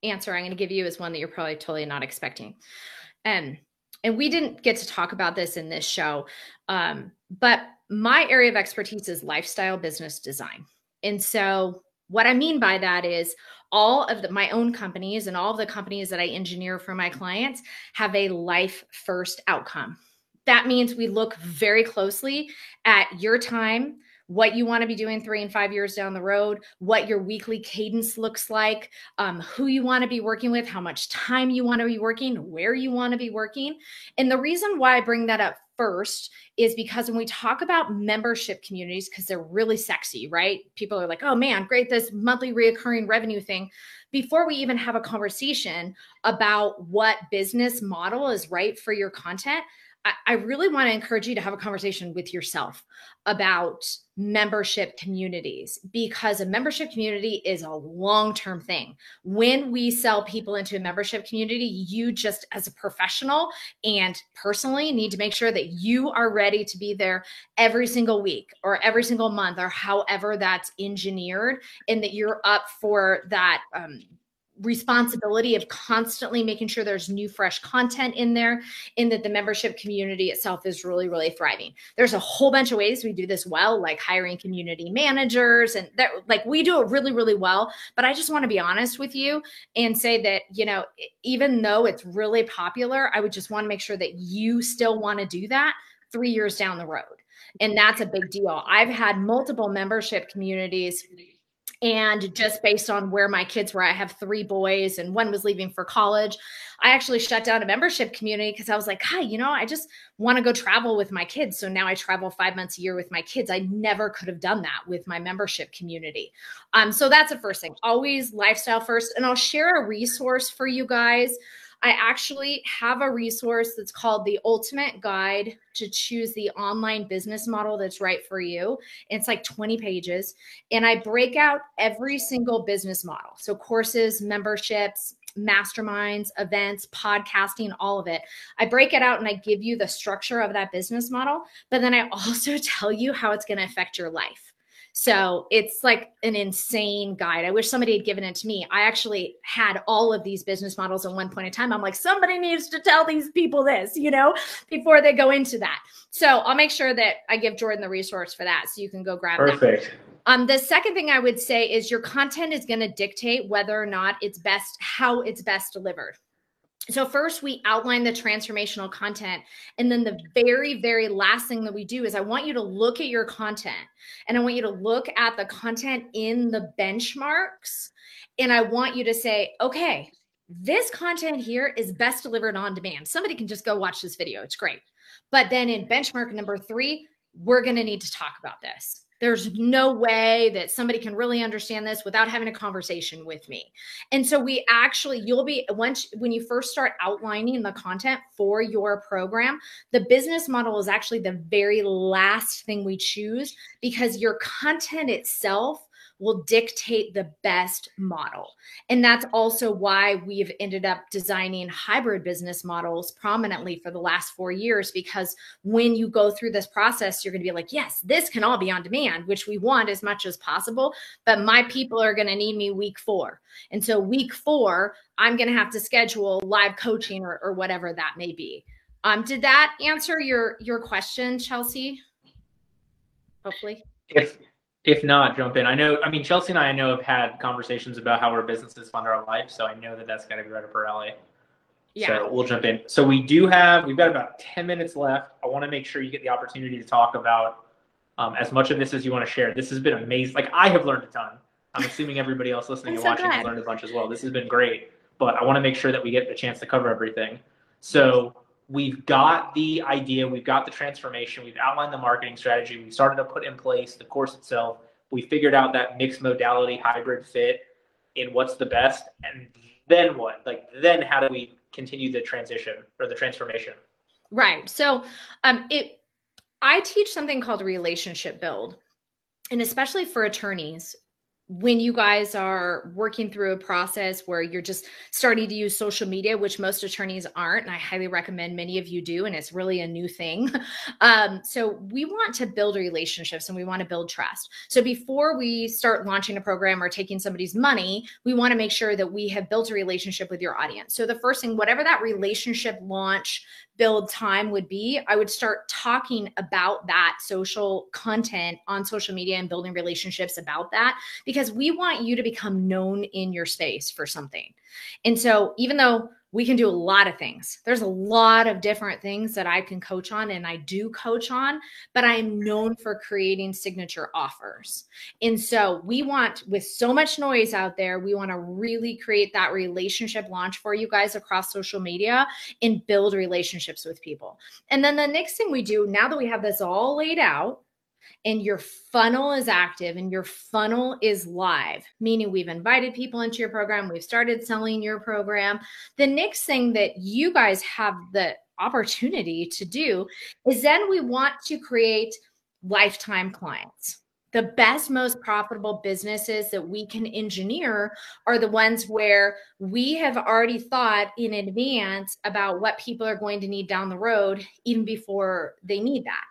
answer I'm going to give you is one that you're probably totally not expecting. Um, and we didn't get to talk about this in this show, um, but my area of expertise is lifestyle business design. And so, what I mean by that is all of the, my own companies and all of the companies that I engineer for my clients have a life first outcome. That means we look very closely at your time, what you want to be doing three and five years down the road, what your weekly cadence looks like, um, who you want to be working with, how much time you want to be working, where you want to be working. And the reason why I bring that up first is because when we talk about membership communities, because they're really sexy, right? People are like, oh man, great, this monthly reoccurring revenue thing. Before we even have a conversation about what business model is right for your content, I, really want to encourage you to have a conversation with yourself about membership communities because a membership community is a long term thing. When we sell people into a membership community, you just as a professional and personally need to make sure that you are ready to be there every single week or every single month or however that's engineered and that you're up for that. Um, responsibility of constantly making sure there's new fresh content in there and that the membership community itself is really really thriving. There's a whole bunch of ways we do this well like hiring community managers and that like we do it really really well. But i just want to be honest with you and say that you know even though it's really popular i would just want to make sure that you still want to do that 3 years down the road. And that's a big deal. I've had multiple membership communities and just based on where my kids were, I have three boys and one was leaving for college. I actually shut down a membership community because I was like, hi, you know, I just want to go travel with my kids. So now I travel five months a year with my kids. I never could have done that with my membership community. Um, so that's the first thing. Always lifestyle first. And I'll share a resource for you guys I actually have a resource that's called the Ultimate Guide to Choose the Online Business Model That's Right for You. It's like 20 pages. And I break out every single business model. So, courses, memberships, masterminds, events, podcasting, all of it. I break it out and I give you the structure of that business model. But then I [LAUGHS] also tell you how it's going to affect your life. So it's like an insane guide. I wish somebody had given it to me. I actually had all of these business models at one point in time. I'm like, somebody needs to tell these people this, you know, before they go into that. So I'll make sure that I give Jordan the resource for that so you can go grab Perfect. That. Um, the second thing I would say is your content is going to dictate whether or not it's best, how it's best delivered. So, first, we outline the transformational content. And then the very, very last thing that we do is I want you to look at your content and I want you to look at the content in the benchmarks. And I want you to say, okay, this content here is best delivered on demand. Somebody can just go watch this video, it's great. But then in benchmark number three, we're going to need to talk about this. There's no way that somebody can really understand this without having a conversation with me. And so we actually, you'll be once when you first start outlining the content for your program, the business model is actually the very last thing we choose because your content itself will dictate the best model. And that's also why we've ended up designing hybrid business models prominently for the last four years. Because when you go through this process, you're going to be like, yes, this can all be on demand, which we want as much as possible. But my people are going to need me week four. And so, week four, I'm going to have to schedule live coaching or, or whatever that may be. Um, did that answer your your question, Chelsea? Hopefully. If if not, jump in. I know, I mean, Chelsea and I, I know have had conversations about how our businesses fund our life. So I know that that's got to be right up our alley. Yeah. So we'll jump in. So we do have, we've got about 10 minutes left. I want to make sure you get the opportunity to talk about um, as much of this as you want to share. This has been amazing. Like I have learned a ton. I'm assuming everybody else listening and so watching glad. has learned a bunch as well. This has been great, but I want to make sure that we get the chance to cover everything. So we've got the idea, we've got the transformation, we've outlined the marketing strategy, we've started to put in place the course itself. We figured out that mixed modality hybrid fit in what's the best. And then what? Like, then how do we continue the transition or the transformation? Right. So, um, it, I teach something called relationship build. And especially for attorneys, when you guys are working through a process where you're just starting to use social media, which most attorneys aren't, and I highly recommend many of you do, and it's really a new thing. [LAUGHS] Um, so we want to build relationships and we want to build trust. So before we start launching a program or taking somebody's money, we want to make sure that we have built a relationship with your audience. So the first thing, whatever that relationship launch build time would be, I would start talking about that social content on social media and building relationships about that because we want you to become known in your space for something. And so, even though we can do a lot of things. There's a lot of different things that I can coach on and I do coach on, but I am known for creating signature offers. And so we want, with so much noise out there, we want to really create that relationship launch for you guys across social media and build relationships with people. And then the next thing we do, now that we have this all laid out, and your funnel is active and your funnel is live, meaning we've invited people into your program, we've started selling your program. The next thing that you guys have the opportunity to do is then we want to create lifetime clients the best, most profitable businesses that we can engineer are the ones where we have already thought in advance about what people are going to need down the road, even before they need that.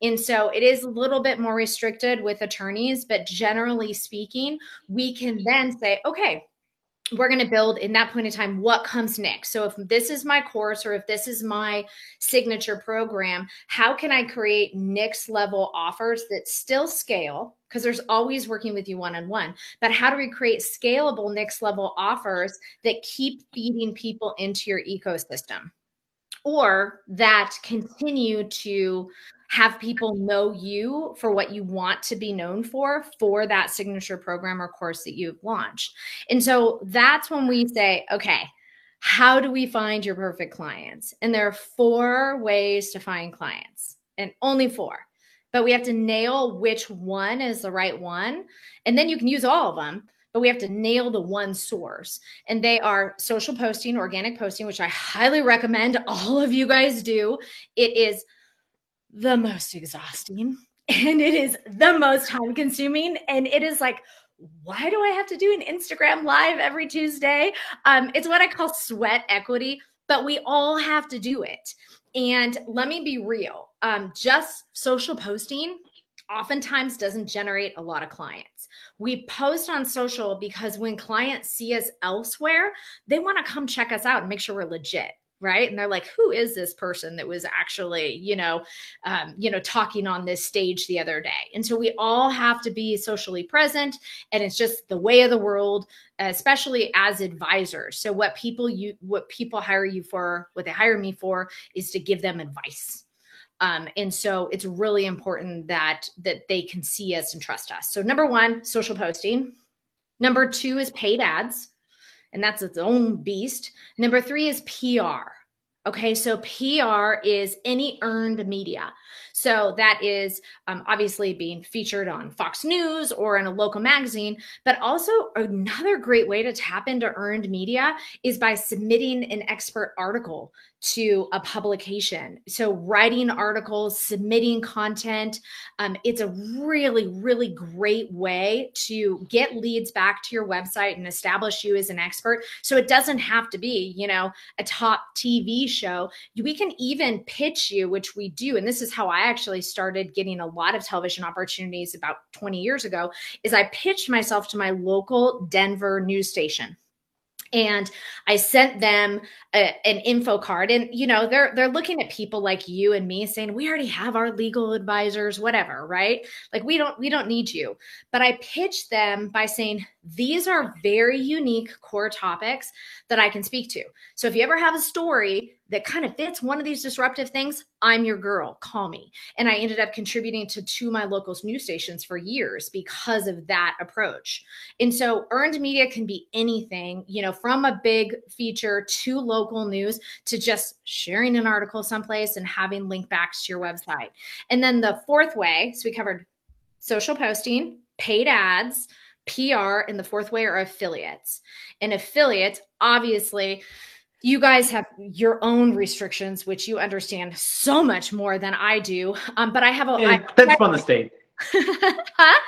And so it is a little bit more restricted with attorneys, but generally speaking, we can then say, okay, we're going to build in that point in time what comes next. So if this is my course or if this is my signature program, how can I create next level offers that still scale? Because there's always working with you one on one. But how do we create scalable next level offers that keep feeding people into your ecosystem? Or that continue to have people know you for what you want to be known for for that signature program or course that you've launched. And so that's when we say, okay, how do we find your perfect clients? And there are four ways to find clients, and only four. But we have to nail which one is the right one. And then you can use all of them, but we have to nail the one source. And they are social posting, organic posting, which I highly recommend all of you guys do. It is the most exhausting [LAUGHS] and it is the most time consuming. And it is like, why do I have to do an Instagram live every Tuesday? Um, it's what I call sweat equity, but we all have to do it. And let me be real um, just social posting oftentimes doesn't generate a lot of clients. We post on social because when clients see us elsewhere, they want to come check us out and make sure we're legit right? And they're like who is this person that was actually you know um, you know talking on this stage the other day? And so we all have to be socially present and it's just the way of the world especially as advisors. So what people you what people hire you for what they hire me for is to give them advice um, and so it's really important that that they can see us and trust us so number one social posting number two is paid ads and that's its own beast. Number three is PR. Okay, so PR is any earned media. So that is um, obviously being featured on Fox News or in a local magazine. But also, another great way to tap into earned media is by submitting an expert article to a publication. So, writing articles, submitting content, um, it's a really, really great way to get leads back to your website and establish you as an expert. So, it doesn't have to be, you know, a top TV show. We can even pitch you, which we do. And this is how I actually started getting a lot of television opportunities about 20 years ago, is I pitched myself to my local Denver news station. And I sent them a, an info card. And you know they're they're looking at people like you and me saying we already have our legal advisors whatever right? Like we don't we don't need you. But I pitched them by saying these are very unique core topics that I can speak to. So if you ever have a story that kind of fits one of these disruptive things, I'm your girl. Call me. And I ended up contributing to two my local news stations for years because of that approach. And so earned media can be anything, you know, from a big feature to local news to just sharing an article someplace and having link backs to your website. And then the fourth way, so we covered social posting, paid ads, PR, and the fourth way are affiliates. And affiliates, obviously, you guys have your own restrictions, which you understand so much more than I do. Um, but I have a. Yeah, I, depends I, upon the [LAUGHS] state. huh?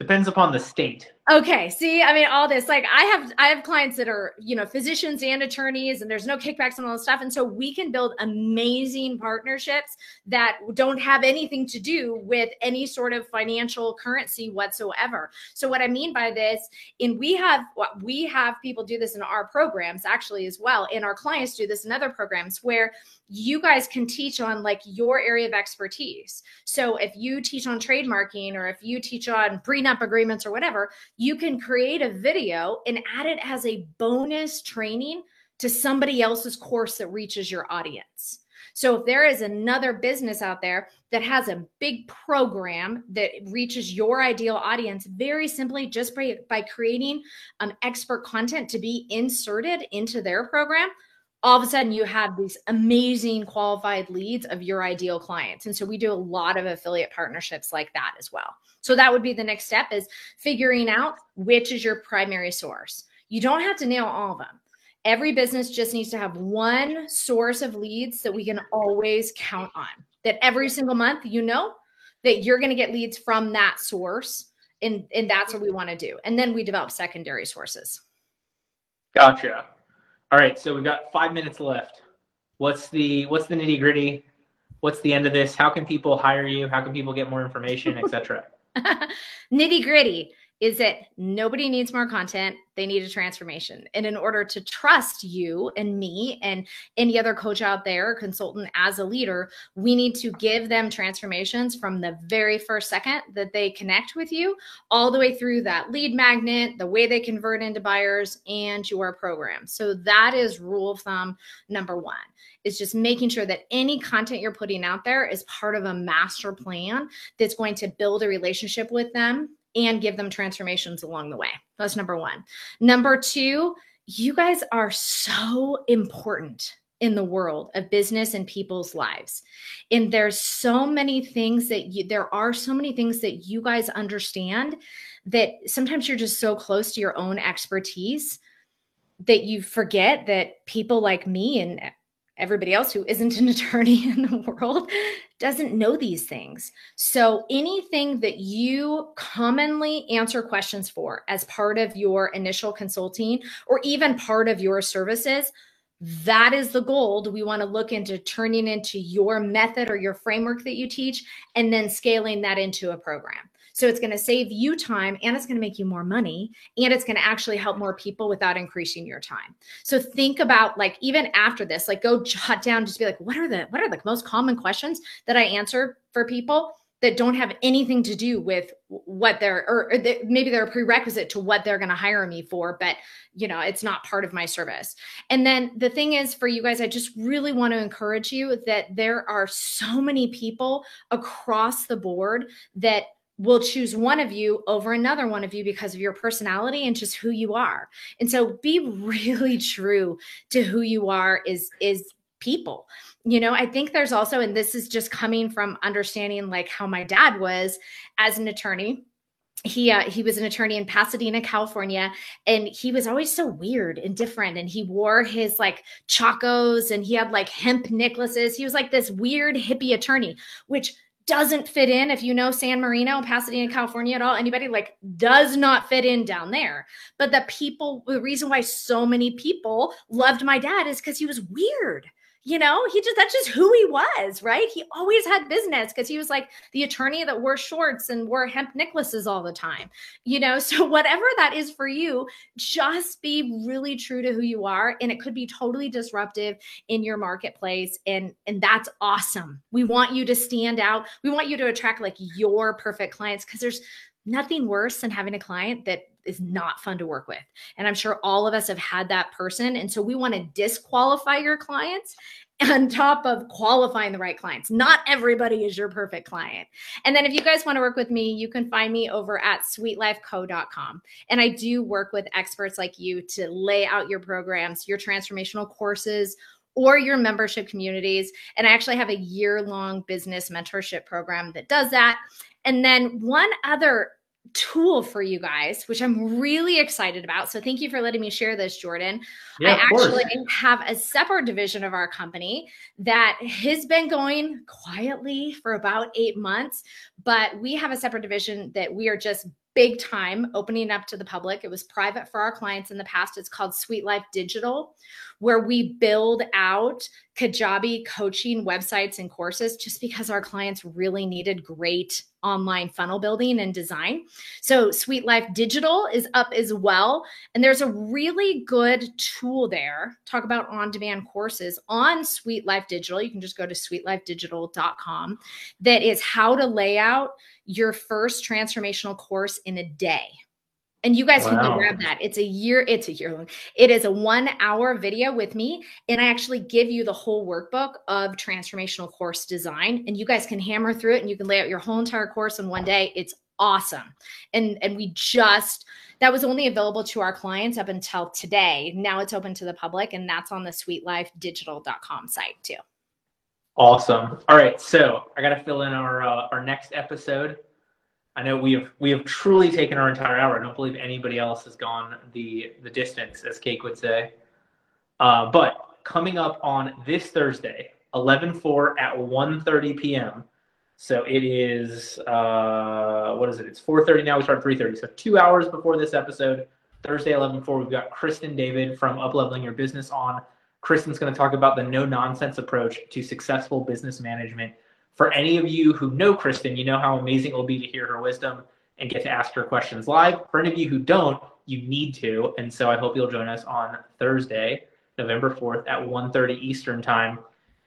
Depends upon the state. Okay. See, I mean, all this, like I have, I have clients that are, you know, physicians and attorneys, and there's no kickbacks and all this stuff. And so we can build amazing partnerships that don't have anything to do with any sort of financial currency whatsoever. So what I mean by this, and we have, we have people do this in our programs actually as well. And our clients do this in other programs where you guys can teach on like your area of expertise. So if you teach on trademarking or if you teach on prenup agreements or whatever, you can create a video and add it as a bonus training to somebody else's course that reaches your audience. So if there is another business out there that has a big program that reaches your ideal audience very simply just by, by creating um, expert content to be inserted into their program, all of a sudden you have these amazing qualified leads of your ideal clients. And so we do a lot of affiliate partnerships like that as well. So that would be the next step is figuring out which is your primary source. You don't have to nail all of them. Every business just needs to have one source of leads that we can always count on that every single month you know that you're going to get leads from that source and and that's what we want to do. And then we develop secondary sources. Gotcha all right, so we've got five minutes left. What's the what's the nitty gritty? What's the end of this? How can people hire you? How can people get more information, etc. [LAUGHS] nitty gritty is that nobody needs more content. They need a transformation. And in order to trust you and me and any other coach out there consultant as a leader we need to give them transformations from the very first second that they connect with you all the way through that lead magnet the way they convert into buyers and your program. So that is rule of thumb number one is just making sure that any content you're putting out there is part of a master plan that's going to build a relationship with them and give them transformations along the way. That's number one. Number two, you guys are so important in the world of business and people's lives. And there's so many things that you, there are so many things that you guys understand that sometimes you're just so close to your own expertise that you forget that people like me and everybody else who isn't an [LAUGHS] attorney in the world doesn't know these things. So, anything that you commonly answer questions for as part of your initial consulting or even part of your services, that is the gold we want to look into turning into your method or your framework that you teach and then scaling that into a program. So it's going to save you time and it's going to make you more money and it's going to actually help more people without increasing your time. So think about like even after this, like go [LAUGHS] jot down, just be like, what are the what are the most common questions that I answer for people? that don't have anything to do with what they're or, or they, maybe they're a prerequisite to what they're going to hire me for but you know it's not part of my service and then the thing is for you guys i just really want to encourage you that there are so many people across the board that will choose one of you over another one of you because of your personality and just who you are. And so be [LAUGHS] really true to who you are is is people. You know, I think there's also and this is just coming from understanding like how my dad was as an attorney he uh, he was an attorney in Pasadena, California, and he was always so weird and different. And he wore his like chacos, and he had like hemp necklaces. He was like this weird hippie attorney, which doesn't fit in if you know San Marino, Pasadena, California at all. Anybody like does not fit in down there. But the people, the reason why so many people loved my dad is because he was weird you know he just that's just who he was right? He always had business because he was like the attorney that wore shorts and wore hemp necklaces all the time you know? [LAUGHS] So whatever that is for you just be really true to who you are and it could be totally disruptive in your marketplace and and that's awesome. We want you to stand out. We want you to attract like your perfect clients because there's nothing worse than having a client that is not fun to work with. And I'm sure all of us have had that person. And so we want to disqualify your clients [LAUGHS] on top of qualifying the right clients. Not everybody is your perfect client. And then if you guys want to work with me, you can find me over at sweetlifeco.com. And I do work with experts like you to lay out your programs, your transformational courses, or your membership communities. And I actually have a year long business mentorship program that does that. And then one other tool for you guys, which I'm really excited about. So thank you for letting me share this, Jordan. Yeah, I actually course. have a separate division of our company that has been going quietly for about eight months, but we have a separate division that we are just big time opening up to the public. It was private for our clients in the past. It's called Sweet Life Digital, where we build out Kajabi coaching websites and courses just because our clients really needed great online funnel building and design. So, Sweet Life Digital is up as well. And there's a really good tool there. Talk about on demand courses on Sweet Life Digital. You can just go to sweetlifedigital.com that is how to lay out your first transformational course in a day. And you guys wow. can grab that. It's a year, it's a year long. It is a one hour video with me. And I actually give you the whole workbook of transformational course design. And you guys can hammer through it and you can lay out your whole entire course in one day. It's awesome. And and we just that was only available to our clients up until today. Now it's open to the public, and that's on the sweetlifedigital.com site too. Awesome. All right, so I got to fill in our uh, our next episode. I know we have we have truly taken our entire hour. I don't believe anybody else has gone the the distance, as Cake would say. Uh, but coming up on this Thursday, 11-4 at 1.30 p.m. So it is uh, what is it? It's 4:30 now. We start 3:30. So two hours before this episode, Thursday 11-4, we've got Kristen David from Upleveling Your Business on Kristen's going to talk about the no nonsense approach to successful business management. For any of you who know Kristen, you know how amazing it will be to hear her wisdom and get to ask her questions live. For any of you who don't, you need to. And so I hope you'll join us on Thursday, November 4th at 1:30 Eastern Time.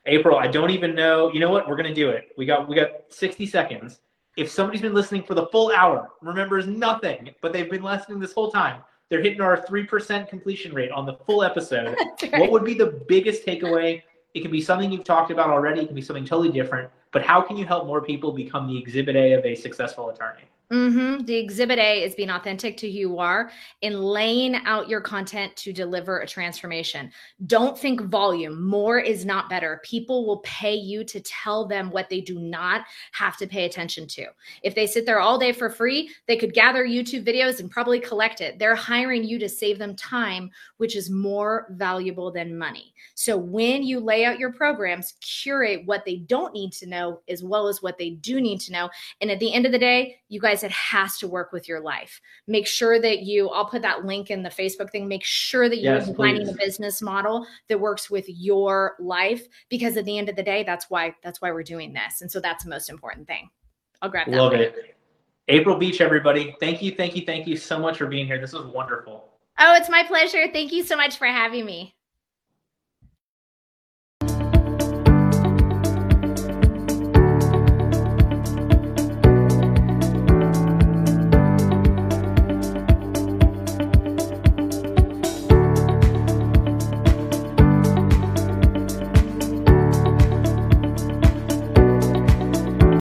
April, I don't even know. You know what? We're going to do it. We got we got 60 seconds. If somebody's been listening for the full hour, remembers nothing, but they've been listening this whole time, they're hitting our 3% completion rate on the full episode. [LAUGHS] right. What would be the biggest takeaway? It can be something you've talked about already, it can be something totally different, but how can you help more people become the exhibit A of a successful attorney? Mm-hmm. The exhibit A is being authentic to who you are and laying out your content to deliver a transformation. Don't think volume. More is not better. People will pay you to tell them what they do not have to pay attention to. If they sit there all day for free, they could gather YouTube videos and probably collect it. They're hiring you to save them time, which is more valuable than money. So when you lay out your programs, curate what they don't need to know as well as what they do need to know. And at the end of the day, you guys it has to work with your life. Make sure that you, I'll put that link in the Facebook thing. Make sure that you're yes, please. a business model that works with your life because at the end of the day, that's why that's why we're doing this. And so that's the most important thing. I'll grab that. Love link. it. April Beach, everybody. Thank you, thank you, thank you so much for being here. This was wonderful. Oh, it's my pleasure. Thank you so much for having me.